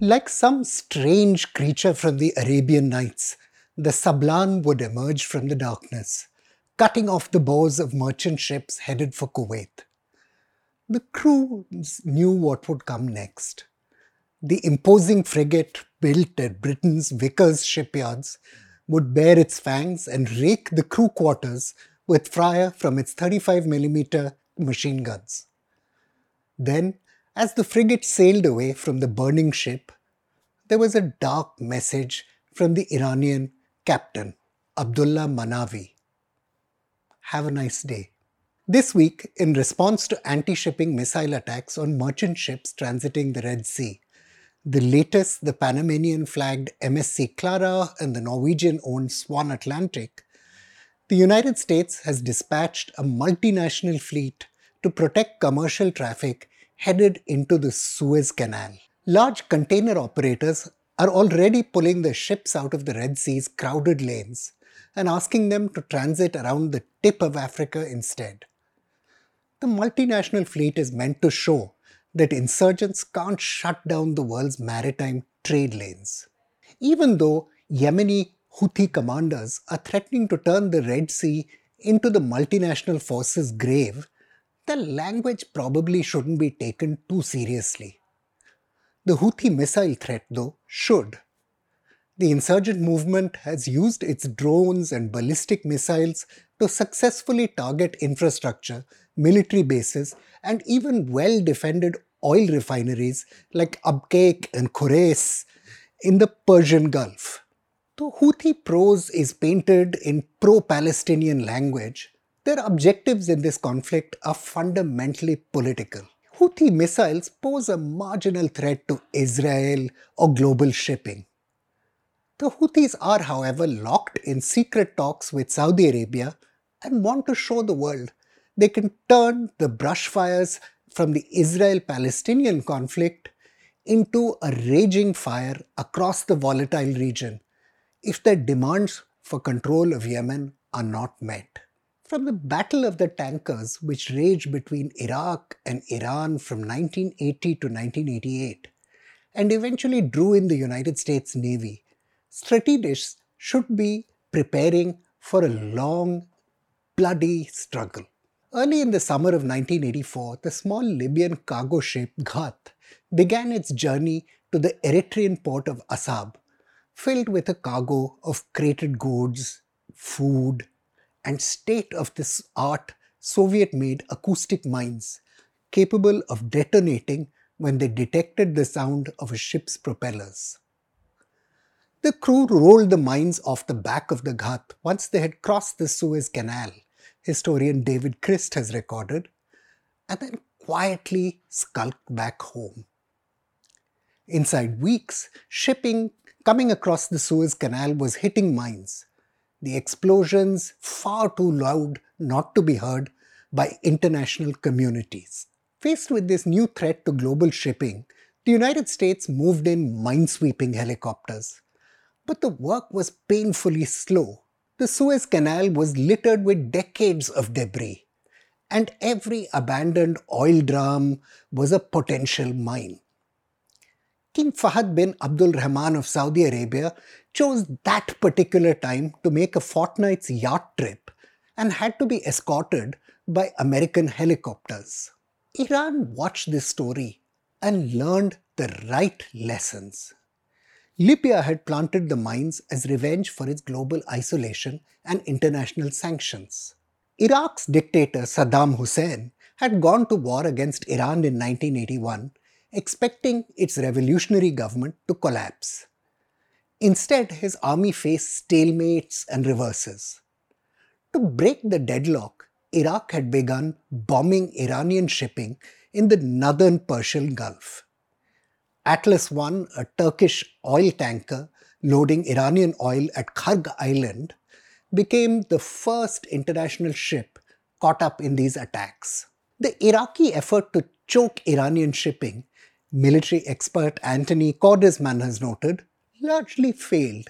Like some strange creature from the Arabian Nights, the Sabalan would emerge from the darkness, cutting off the bows of merchant ships headed for Kuwait. The crews knew what would come next. The imposing frigate built at Britain's Vickers shipyards would bare its fangs and rake the crew quarters with fire from its 35mm machine guns. Then, as the frigate sailed away from the burning ship, there was a dark message from the Iranian captain, Abdullah Manavi. Have a nice day. This week, in response to anti shipping missile attacks on merchant ships transiting the Red Sea, the latest, the Panamanian flagged MSC Clara and the Norwegian owned Swan Atlantic, the United States has dispatched a multinational fleet to protect commercial traffic headed into the Suez Canal. Large container operators are already pulling their ships out of the Red Sea's crowded lanes and asking them to transit around the tip of Africa instead. The multinational fleet is meant to show that insurgents can't shut down the world's maritime trade lanes. Even though Yemeni Houthi commanders are threatening to turn the Red Sea into the multinational force's grave, the language probably shouldn't be taken too seriously. The Houthi missile threat, though, should. The insurgent movement has used its drones and ballistic missiles to successfully target infrastructure, military bases, and even well defended oil refineries like Abqaiq and Khurais in the Persian Gulf. The Houthi prose is painted in pro Palestinian language. Their objectives in this conflict are fundamentally political. Houthi missiles pose a marginal threat to Israel or global shipping. The Houthis are, however, locked in secret talks with Saudi Arabia and want to show the world they can turn the brush fires from the Israel Palestinian conflict into a raging fire across the volatile region if their demands for control of Yemen are not met. From the Battle of the Tankers, which raged between Iraq and Iran from 1980 to 1988, and eventually drew in the United States Navy, strategists should be preparing for a long, bloody struggle. Early in the summer of 1984, the small Libyan cargo ship Ghath began its journey to the Eritrean port of Assab, filled with a cargo of crated goods, food, and state of this art Soviet made acoustic mines capable of detonating when they detected the sound of a ship's propellers. The crew rolled the mines off the back of the Ghath once they had crossed the Suez Canal historian David Crist has recorded, and then quietly skulked back home. Inside weeks, shipping coming across the Suez Canal was hitting mines, the explosions far too loud not to be heard by international communities. Faced with this new threat to global shipping, the United States moved in minesweeping helicopters. But the work was painfully slow the Suez Canal was littered with decades of debris, and every abandoned oil drum was a potential mine. King Fahd bin Abdul Rahman of Saudi Arabia chose that particular time to make a fortnight's yacht trip and had to be escorted by American helicopters. Iran watched this story and learned the right lessons. Libya had planted the mines as revenge for its global isolation and international sanctions. Iraq's dictator Saddam Hussein had gone to war against Iran in 1981, expecting its revolutionary government to collapse. Instead, his army faced stalemates and reverses. To break the deadlock, Iraq had begun bombing Iranian shipping in the northern Persian Gulf. Atlas 1, a Turkish oil tanker loading Iranian oil at Kharg Island, became the first international ship caught up in these attacks. The Iraqi effort to choke Iranian shipping, military expert Anthony Cordesman has noted, largely failed.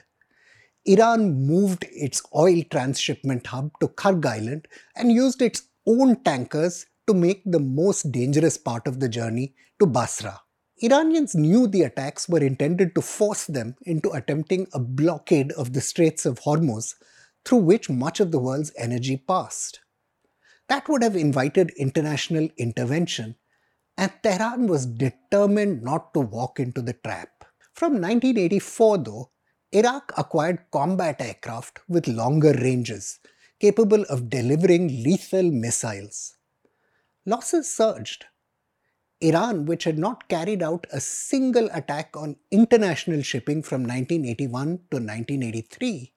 Iran moved its oil transshipment hub to Kharg Island and used its own tankers to make the most dangerous part of the journey to Basra. Iranians knew the attacks were intended to force them into attempting a blockade of the Straits of Hormuz, through which much of the world's energy passed. That would have invited international intervention, and Tehran was determined not to walk into the trap. From 1984, though, Iraq acquired combat aircraft with longer ranges, capable of delivering lethal missiles. Losses surged, Iran, which had not carried out a single attack on international shipping from 1981 to 1983,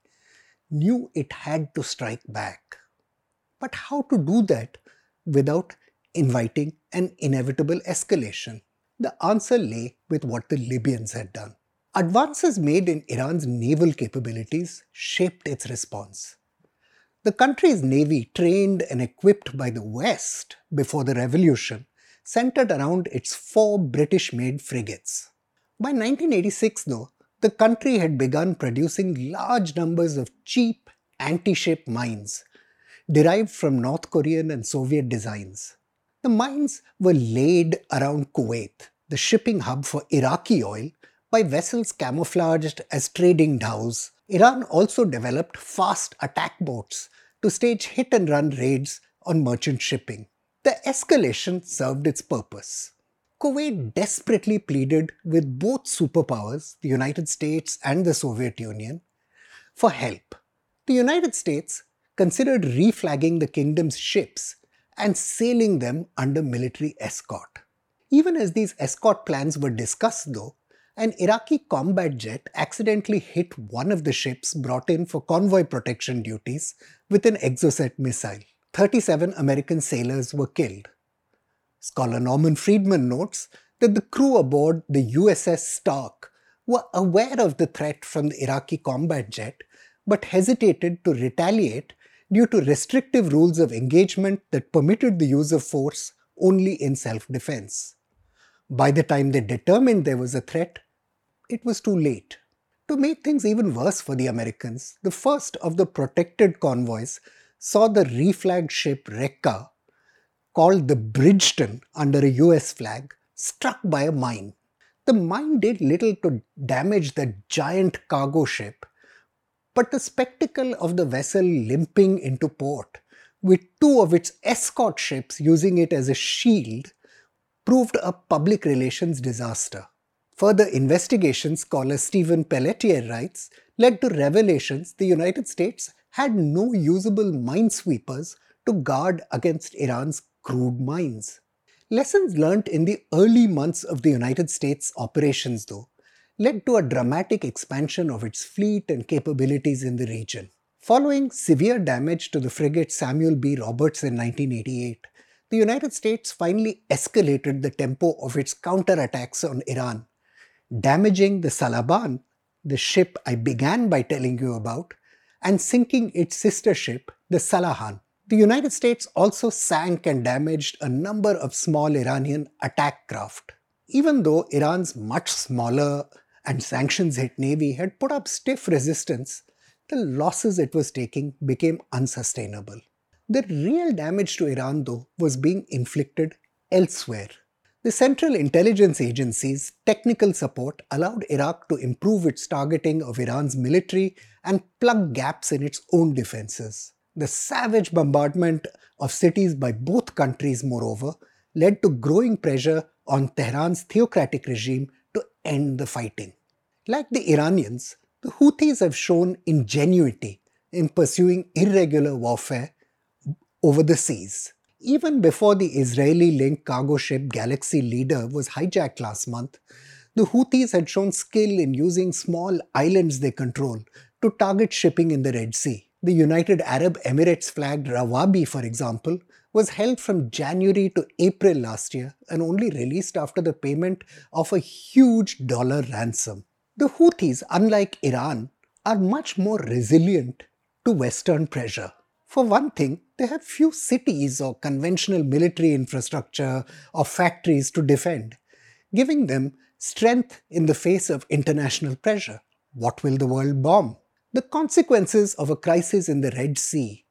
knew it had to strike back. But how to do that without inviting an inevitable escalation? The answer lay with what the Libyans had done. Advances made in Iran's naval capabilities shaped its response. The country's navy, trained and equipped by the West before the revolution, centered around its four British made frigates. By 1986, though, the country had begun producing large numbers of cheap anti ship mines derived from North Korean and Soviet designs. The mines were laid around Kuwait, the shipping hub for Iraqi oil, by vessels camouflaged as trading dhows. Iran also developed fast attack boats to stage hit and run raids on merchant shipping. The escalation served its purpose. Kuwait desperately pleaded with both superpowers, the United States and the Soviet Union, for help. The United States considered reflagging the kingdom's ships and sailing them under military escort. Even as these escort plans were discussed, though, an Iraqi combat jet accidentally hit one of the ships brought in for convoy protection duties with an Exocet missile. 37 American sailors were killed. Scholar Norman Friedman notes that the crew aboard the USS Stark were aware of the threat from the Iraqi combat jet but hesitated to retaliate due to restrictive rules of engagement that permitted the use of force only in self defense. By the time they determined there was a threat, it was too late. To make things even worse for the Americans, the first of the protected convoys saw the reflagged ship Rekka, called the Bridgeton under a US flag, struck by a mine. The mine did little to damage the giant cargo ship, but the spectacle of the vessel limping into port, with two of its escort ships using it as a shield, proved a public relations disaster. Further investigations, scholar Stephen Pelletiere writes, led to revelations the United States had no usable minesweepers to guard against Iran's crude mines. Lessons learnt in the early months of the United States operations, though, led to a dramatic expansion of its fleet and capabilities in the region. Following severe damage to the frigate Samuel B. Roberts in 1988, the United States finally escalated the tempo of its counterattacks on Iran, damaging the Sabalan, the ship I began by telling you about, and sinking its sister ship, the Salahan. The United States also sank and damaged a number of small Iranian attack craft. Even though Iran's much smaller and sanctions hit navy had put up stiff resistance, the losses it was taking became unsustainable. The real damage to Iran, though, was being inflicted elsewhere. The Central Intelligence Agency's technical support allowed Iraq to improve its targeting of Iran's military and plug gaps in its own defenses. The savage bombardment of cities by both countries, moreover, led to growing pressure on Tehran's theocratic regime to end the fighting. Like the Iranians, the Houthis have shown ingenuity in pursuing irregular warfare over the seas. Even before the Israeli linked cargo ship Galaxy Leader was hijacked last month, the Houthis had shown skill in using small islands they control to target shipping in the Red Sea. The United Arab Emirates flagged Rawabi, for example, was held from January to April last year and only released after the payment of a huge dollar ransom. The Houthis, unlike Iran, are much more resilient to Western pressure. For one thing, they have few cities or conventional military infrastructure or factories to defend, giving them strength in the face of international pressure. What will the world bomb? The consequences of a crisis in the Red Sea,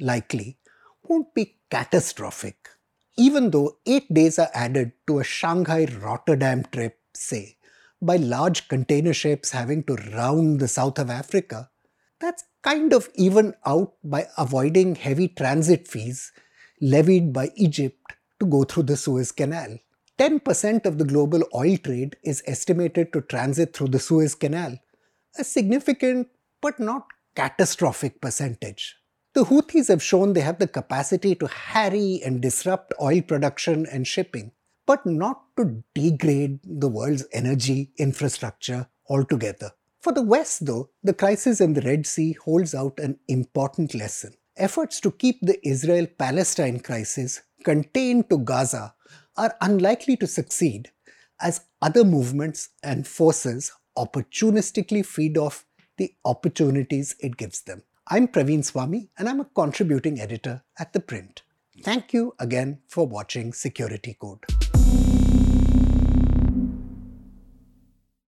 likely, won't be catastrophic. Even though eight days are added to a Shanghai Rotterdam trip, say, by large container ships having to round the south of Africa, that's kind of even out by avoiding heavy transit fees levied by Egypt to go through the Suez Canal. 10% of the global oil trade is estimated to transit through the Suez Canal, a significant but not catastrophic percentage. The Houthis have shown they have the capacity to harry and disrupt oil production and shipping, but not to degrade the world's energy infrastructure altogether. For the West, though, the crisis in the Red Sea holds out an important lesson. Efforts to keep the Israel Palestine crisis contained to Gaza are unlikely to succeed as other movements and forces opportunistically feed off the opportunities it gives them. I'm Praveen Swami and I'm a contributing editor at The Print. Thank you again for watching Security Code.